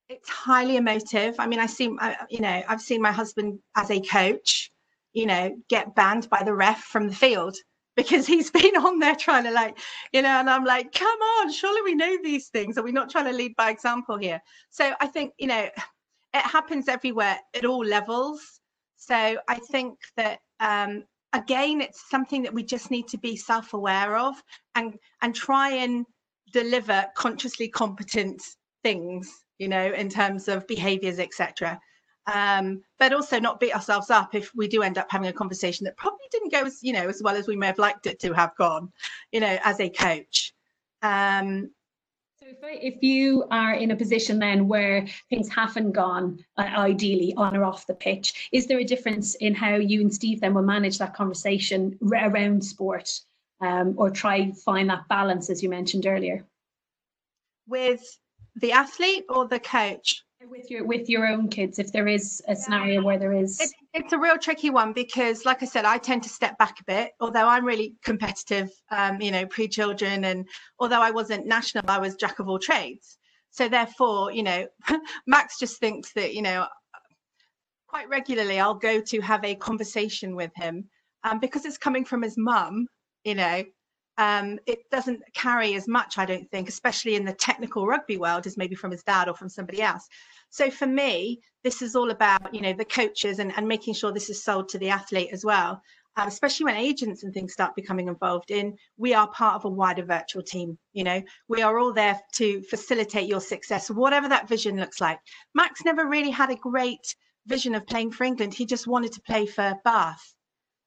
it's highly emotive. I mean, I see, you know, I've seen my husband as a coach, you know, get banned by the ref from the field because he's been on there trying to like you know and i'm like come on surely we know these things. Are we not trying to lead by example here? So i think you know it happens everywhere at all levels. So i think that um again it's something that we just need to be self-aware of and and try and deliver consciously competent things you know in terms of behaviors etc um, but also not beat ourselves up if we do end up having a conversation that probably didn't go as you know as well as we may have liked it to have gone you know as a coach. Um, so if, if you are in a position then where things haven't gone uh, ideally on or off the pitch is there a difference in how you and steve then will manage that conversation around sport um, or try find that balance as you mentioned earlier? With the athlete or the coach with your with your own kids if there is a scenario where there is? It, it's a real tricky one because like i said i tend to step back a bit although i'm really competitive um, you know pre-children and although i wasn't national i was jack of all trades. So therefore you know max just thinks that you know quite regularly i'll go to have a conversation with him um, because it's coming from his mum you know um, it doesn't carry as much, I don't think, especially in the technical rugby world, as maybe from his dad or from somebody else. So for me, this is all about, you know, the coaches and, and making sure this is sold to the athlete as well. Um, especially when agents and things start becoming involved in, we are part of a wider virtual team. You know, we are all there to facilitate your success, whatever that vision looks like. Max never really had a great vision of playing for England. He just wanted to play for Bath.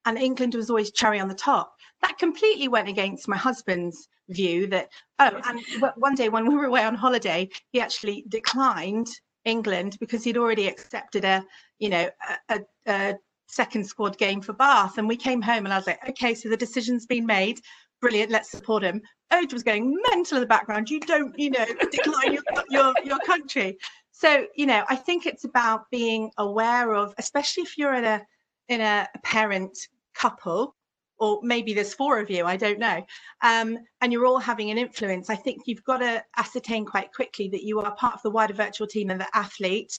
And England was always cherry on the top. That completely went against my husband's view that, oh, and one day when we were away on holiday, he actually declined England because he'd already accepted a, you know, a, a, second squad game for Bath. And we came home and I was like, okay, so the decision's been made. Brilliant, let's support him. Ode was going mental in the background. You don't, you know, decline your, your, your country. So, you know, I think it's about being aware of, especially if you're in a in a parent couple or maybe there's four of you, I don't know, um, and you're all having an influence, I think you've got to ascertain quite quickly that you are part of the wider virtual team and the athlete,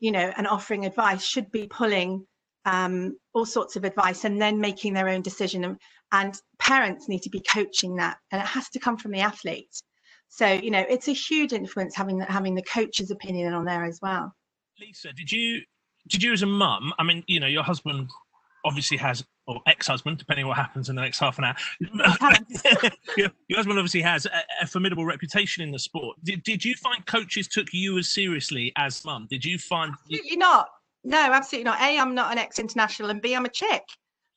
you know, and offering advice should be pulling um, all sorts of advice and then making their own decision. And, and parents need to be coaching that, and it has to come from the athlete. So you know, it's a huge influence having having the coach's opinion on there as well. Lisa, did you did you as a mum? I mean, you know, your husband obviously has or ex-husband, depending on what happens in the next half an hour. your, your, husband obviously has a, a, formidable reputation in the sport. Did, did you find coaches took you as seriously as mum? Did you find? Absolutely not. No, absolutely not. A, I'm not an ex-international, and B, I'm a chick.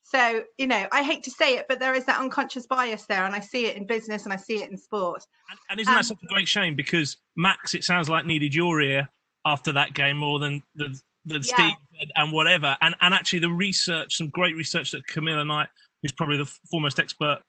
So you know, I hate to say it, but there is that unconscious bias there, and I see it in business and I see it in sport. And, and isn't um, that such a great shame? Because Max, it sounds like needed your ear after that game more than the than yeah. Steve and whatever. And and actually, the research, some great research that Camilla Knight, who's probably the foremost expert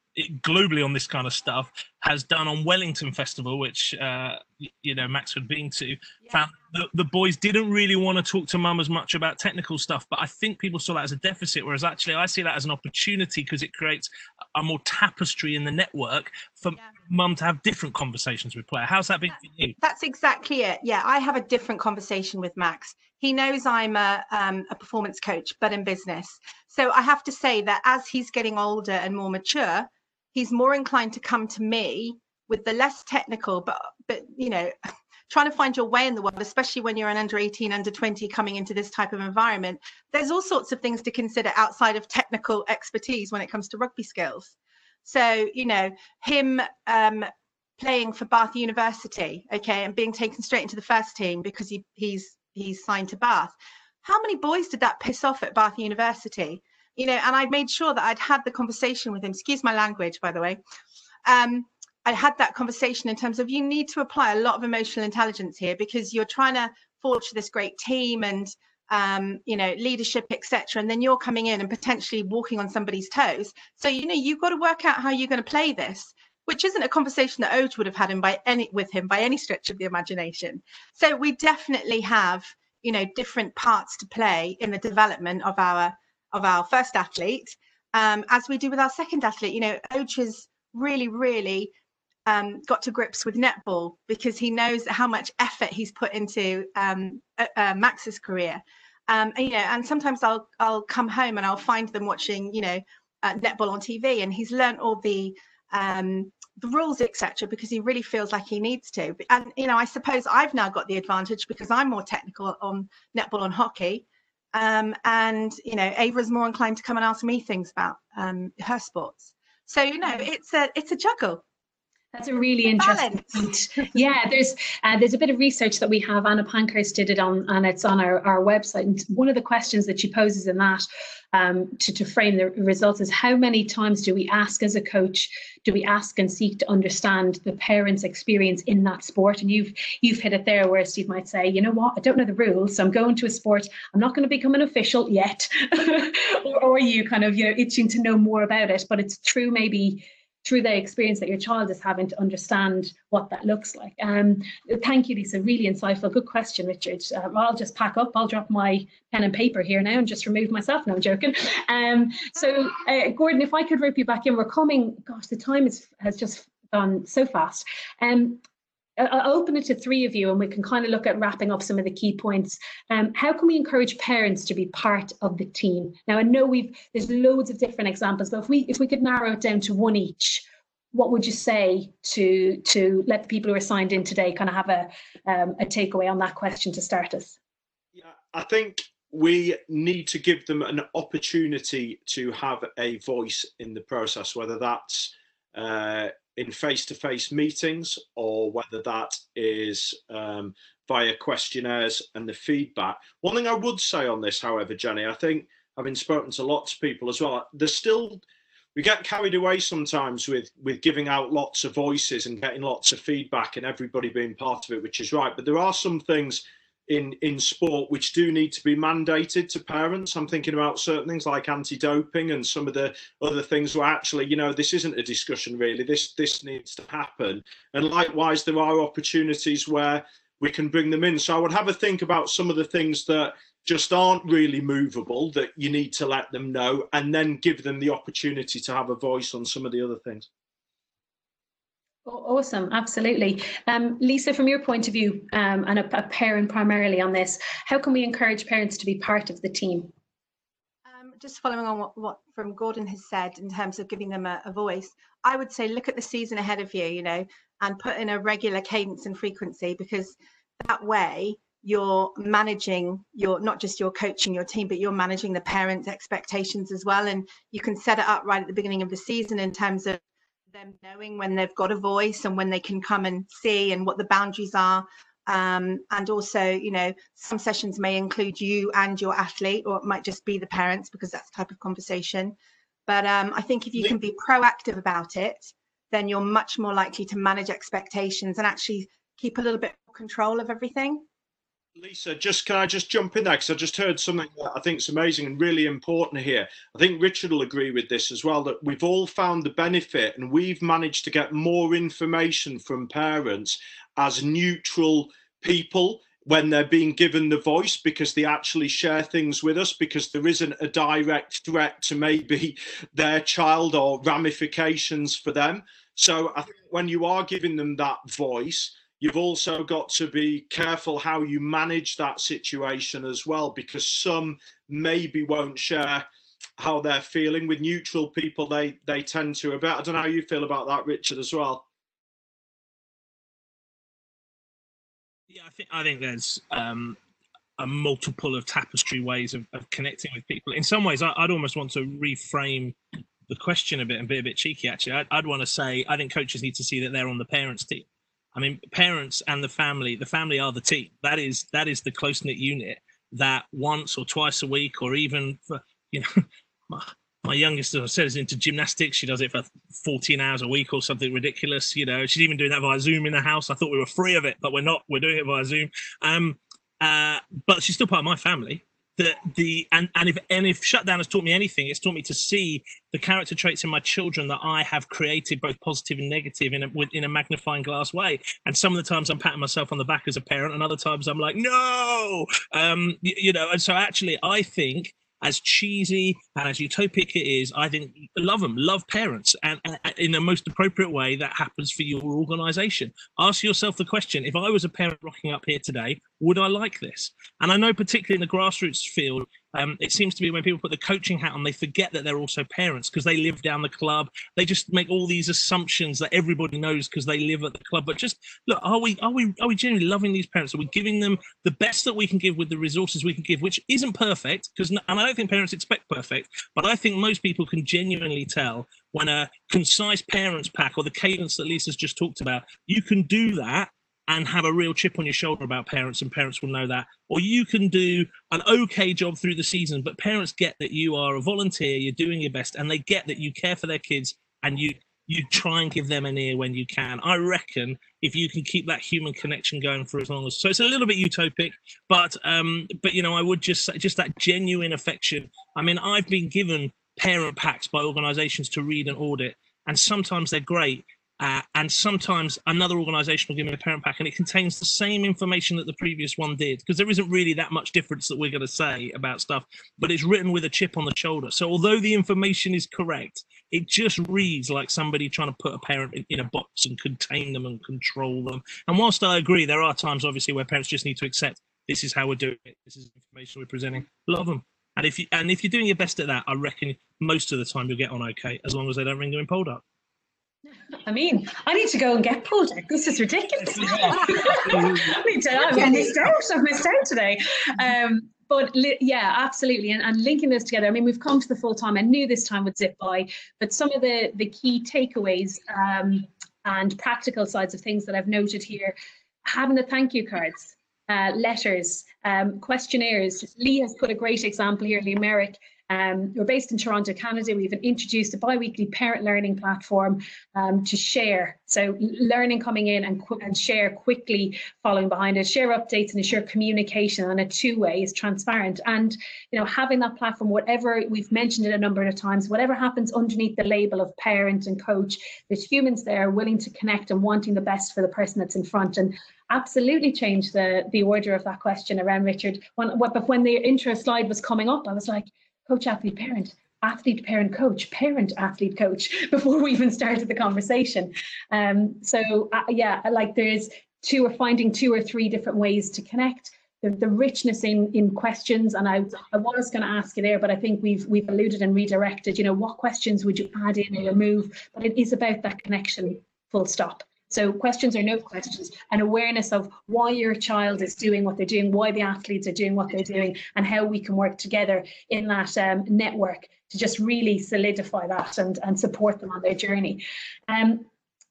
globally on this kind of stuff has done on Wellington Festival, which uh, you know Max had been to. Yeah. Found the, the boys didn't really want to talk to mum as much about technical stuff, but I think people saw that as a deficit. Whereas actually, I see that as an opportunity because it creates a more tapestry in the network for yeah. mum to have different conversations with player. How's that been for you? That's exactly it. Yeah, I have a different conversation with Max. He knows I'm a, um, a performance coach, but in business. So I have to say that as he's getting older and more mature, he's more inclined to come to me with the less technical but but you know trying to find your way in the world especially when you're an under 18 under 20 coming into this type of environment there's all sorts of things to consider outside of technical expertise when it comes to rugby skills so you know him um, playing for bath university okay and being taken straight into the first team because he, he's he's signed to bath how many boys did that piss off at bath university you know, and I made sure that I'd had the conversation with him. Excuse my language, by the way. Um, I had that conversation in terms of you need to apply a lot of emotional intelligence here because you're trying to forge this great team and um, you know leadership, etc. And then you're coming in and potentially walking on somebody's toes. So you know you've got to work out how you're going to play this which isn't a conversation that Oj would have had him by any with him by any stretch of the imagination. So we definitely have, you know, different parts to play in the development of our of our first athlete, um, as we do with our second athlete. You know, Oj has really, really um, got to grips with netball because he knows how much effort he's put into um, uh, uh, Max's career. Um, and, you know, and sometimes I'll I'll come home and I'll find them watching, you know, uh, netball on TV, and he's learned all the um, the rules, etc., because he really feels like he needs to. And you know, I suppose I've now got the advantage because I'm more technical on netball and hockey. Um, and you know, Ava's more inclined to come and ask me things about um, her sports. So you know, it's a it's a juggle. That's a really interesting point. Yeah, there's uh, there's a bit of research that we have. Anna Pankhurst did it on, and it's on our, our website. And one of the questions that she poses in that um, to, to frame the results is how many times do we ask as a coach, do we ask and seek to understand the parents' experience in that sport? And you've you've hit it there where Steve might say, you know what, I don't know the rules, so I'm going to a sport. I'm not going to become an official yet, or, or you kind of you know itching to know more about it. But it's true maybe through the experience that your child is having to understand what that looks like. Um, thank you, Lisa. Really insightful. Good question, Richard. Uh, I'll just pack up. I'll drop my pen and paper here now and just remove myself. No, I'm joking. Um, so, uh, Gordon, if I could rope you back in, we're coming. Gosh, the time is, has just gone so fast. Um, I'll open it to three of you and we can kind of look at wrapping up some of the key points. Um, how can we encourage parents to be part of the team? Now I know we've there's loads of different examples, but if we if we could narrow it down to one each, what would you say to to let the people who are signed in today kind of have a um, a takeaway on that question to start us? Yeah, I think we need to give them an opportunity to have a voice in the process, whether that's uh, in face-to-face meetings or whether that is um, via questionnaires and the feedback. One thing I would say on this, however, Jenny, I think having spoken to lots of people as well, there's still we get carried away sometimes with with giving out lots of voices and getting lots of feedback and everybody being part of it, which is right. But there are some things in in sport which do need to be mandated to parents. I'm thinking about certain things like anti-doping and some of the other things where actually you know this isn't a discussion really. This this needs to happen. And likewise there are opportunities where we can bring them in. So i would have a think about some of the things that just aren't really movable that you need to let them know and then give them the opportunity to have a voice on some of the other things Awesome, absolutely. Um, Lisa, from your point of view, um, and a, a, parent primarily on this, how can we encourage parents to be part of the team? Um, just following on what, what from Gordon has said in terms of giving them a, a, voice, I would say look at the season ahead of you, you know, and put in a regular cadence and frequency because that way you're managing your not just your coaching your team, but you're managing the parents' expectations as well. And you can set it up right at the beginning of the season in terms of them knowing when they've got a voice and when they can come and see and what the boundaries are. Um, and also you know some sessions may include you and your athlete or it might just be the parents because that's the type of conversation. But um, i think if you can be proactive about it then you're much more likely to manage expectations and actually keep a little bit more control of everything Lisa, just can I just jump in there because I just heard something that I think is amazing and really important here. I think Richard will agree with this as well that we've all found the benefit and we've managed to get more information from parents as neutral people when they're being given the voice because they actually share things with us because there isn't a direct threat to maybe their child or ramifications for them. So I think when you are giving them that voice, you've also got to be careful how you manage that situation as well because some maybe won't share how they're feeling with neutral people they they tend to a bit i don't know how you feel about that richard as well Yeah, I think I think there's um, a multiple of tapestry ways of, of connecting with people. In some ways, I, would almost want to reframe the question a bit and be a bit cheeky. Actually, I'd, I'd want to say I think coaches need to see that they're on the parents' team. I mean, parents and the family. The family are the team. That is that is the close knit unit that once or twice a week, or even for you know. my my youngest, I said, is into gymnastics. She does it for 14 hours a week or something ridiculous. You know, she's even doing that via Zoom in the house. I thought we were free of it, but we're not. We're doing it via Zoom. Um, uh, but she's still part of my family. The the and and if and if shutdown has taught me anything, it's taught me to see the character traits in my children that I have created, both positive and negative, in a in a magnifying glass way. And some of the times I'm patting myself on the back as a parent, and other times I'm like, no, um, you, you know. And so actually, I think as cheesy and as utopic it is, I think love them, love parents, and, and, in the most appropriate way that happens for your organization. Ask yourself the question: If I was a parent rocking up here today, would I like this? And I know, particularly in the grassroots field, um, it seems to be when people put the coaching hat on, they forget that they're also parents because they live down the club. They just make all these assumptions that everybody knows because they live at the club. But just look, are we are we are we genuinely loving these parents? Are we giving them the best that we can give with the resources we can give, which isn't perfect? Because and I don't think parents expect perfect, but I think most people can genuinely tell when a concise parents pack or the cadence that Lisa's just talked about, you can do that and have a real chip on your shoulder about parents, and parents will know that. Or you can do an okay job through the season, but parents get that you are a volunteer, you're doing your best, and they get that you care for their kids and you you try and give them an ear when you can. I reckon if you can keep that human connection going for as long as so it's a little bit utopic, but um, but you know, I would just say just that genuine affection. I mean, I've been given parent packs by organizations to read and audit, and sometimes they're great uh, and sometimes another organization will give me a parent pack and it contains the same information that the previous one did because there isn't really that much difference that we're going to say about stuff but it's written with a chip on the shoulder. So although the information is correct it just reads like somebody trying to put a parent in, in a box and contain them and control them. And whilst i agree there are times obviously where parents just need to accept this is how we're doing it. This is information we're presenting. Love them and if you and if you're doing your best at that i reckon most of the time you'll get on okay as long as they don't ring you in Poldark I mean, I need to go and get pulled. This is ridiculous. I need to, I've missed out. I've missed out today. Um, but li- yeah, absolutely. And, and linking this together, I mean, we've come to the full time. I knew this time would zip by, but some of the the key takeaways um, and practical sides of things that I've noted here, having the thank you cards, uh, letters, um, questionnaires. Lee has put a great example here, Lee Merrick, um, we're based in Toronto, Canada. We've introduced a bi-weekly parent learning platform um, to share. So learning coming in and, and share quickly following behind it, share updates and ensure communication on a two-way is transparent. And you know, having that platform, whatever we've mentioned it a number of times, whatever happens underneath the label of parent and coach, there's humans there willing to connect and wanting the best for the person that's in front. And absolutely change the the order of that question around Richard. When, when the intro slide was coming up, I was like, coach, athlete, parent, athlete, parent, coach, parent, athlete, coach, before we even started the conversation. Um, so uh, yeah, like there's two or finding two or three different ways to connect. the, the richness in in questions. And I I was going to ask you there, but I think we've we've alluded and redirected. You know, what questions would you add in or remove? But it is about that connection. Full stop. So questions or no questions, an awareness of why your child is doing what they're doing, why the athletes are doing what they're doing, and how we can work together in that um, network to just really solidify that and, and support them on their journey. Um,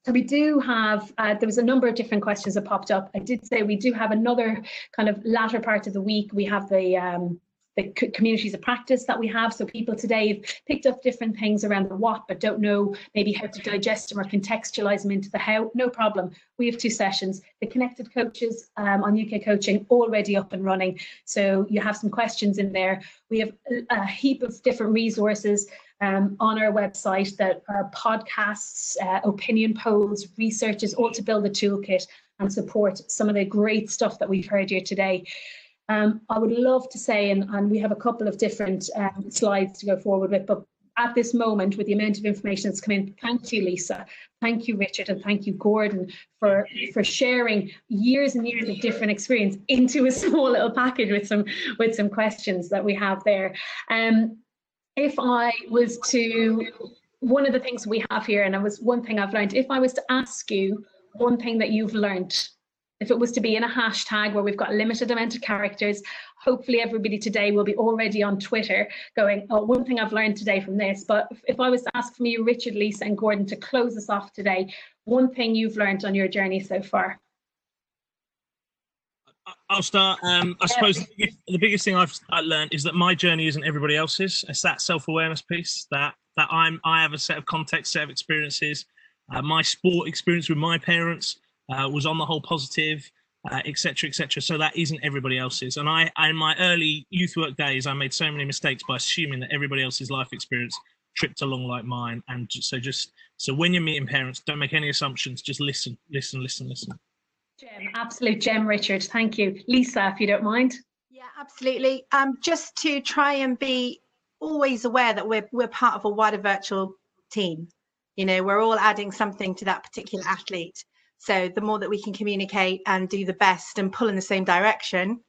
so we do have, uh, there was a number of different questions that popped up. I did say we do have another kind of latter part of the week. We have the um, the communities of practice that we have. So people today have picked up different things around the what, but don't know maybe how to digest them or contextualize them into the how. No problem. We have two sessions. The connected coaches um, on UK coaching already up and running. So you have some questions in there. We have a heap of different resources um, on our website that are podcasts, uh, opinion polls, researches, all to build a toolkit and support some of the great stuff that we've heard here today. Um, I would love to say, and, and we have a couple of different um, slides to go forward with, but at this moment, with the amount of information that's come in, thank you, Lisa. Thank you, Richard, and thank you, Gordon, for for sharing years and years of different experience into a small little package with some with some questions that we have there. Um, if I was to, one of the things we have here, and it was one thing I've learned, if I was to ask you one thing that you've learned if it was to be in a hashtag where we've got a limited amount of characters, hopefully everybody today will be already on Twitter going, oh, one thing I've learned today from this. But if I was to ask from you, Richard, Lisa, and Gordon, to close us off today, one thing you've learned on your journey so far. I'll start. Um, I suppose the biggest, the biggest thing I've learned is that my journey isn't everybody else's. It's that self-awareness piece that that I'm. I have a set of context, set of experiences. Uh, my sport experience with my parents uh, was on the whole positive, etc., uh, etc. Et so that isn't everybody else's. And I, in my early youth work days, I made so many mistakes by assuming that everybody else's life experience tripped along like mine. And so just so when you're meeting parents, don't make any assumptions. Just listen, listen, listen, listen. Gem, absolute gem, Richard. Thank you, Lisa. If you don't mind. Yeah, absolutely. Um, just to try and be always aware that we're we're part of a wider virtual team. You know, we're all adding something to that particular athlete. So the more that we can communicate and do the best and pull in the same direction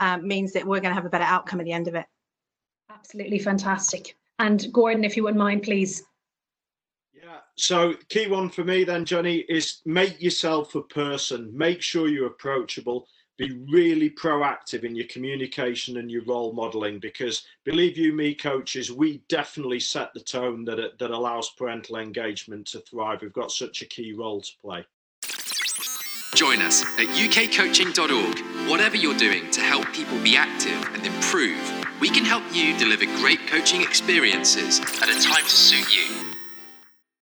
um, means that we're going to have a better outcome at the end of it. Absolutely fantastic. And Gordon, if you wouldn't mind, please. Yeah. So key one for me then, Johnny, is make yourself a person. Make sure you're approachable. Be really proactive in your communication and your role modeling because believe you me, coaches, we definitely set the tone that that allows parental engagement to thrive. We've got such a key role to play. Join us at ukcoaching.org. Whatever you're doing to help people be active and improve, we can help you deliver great coaching experiences at a time to suit you.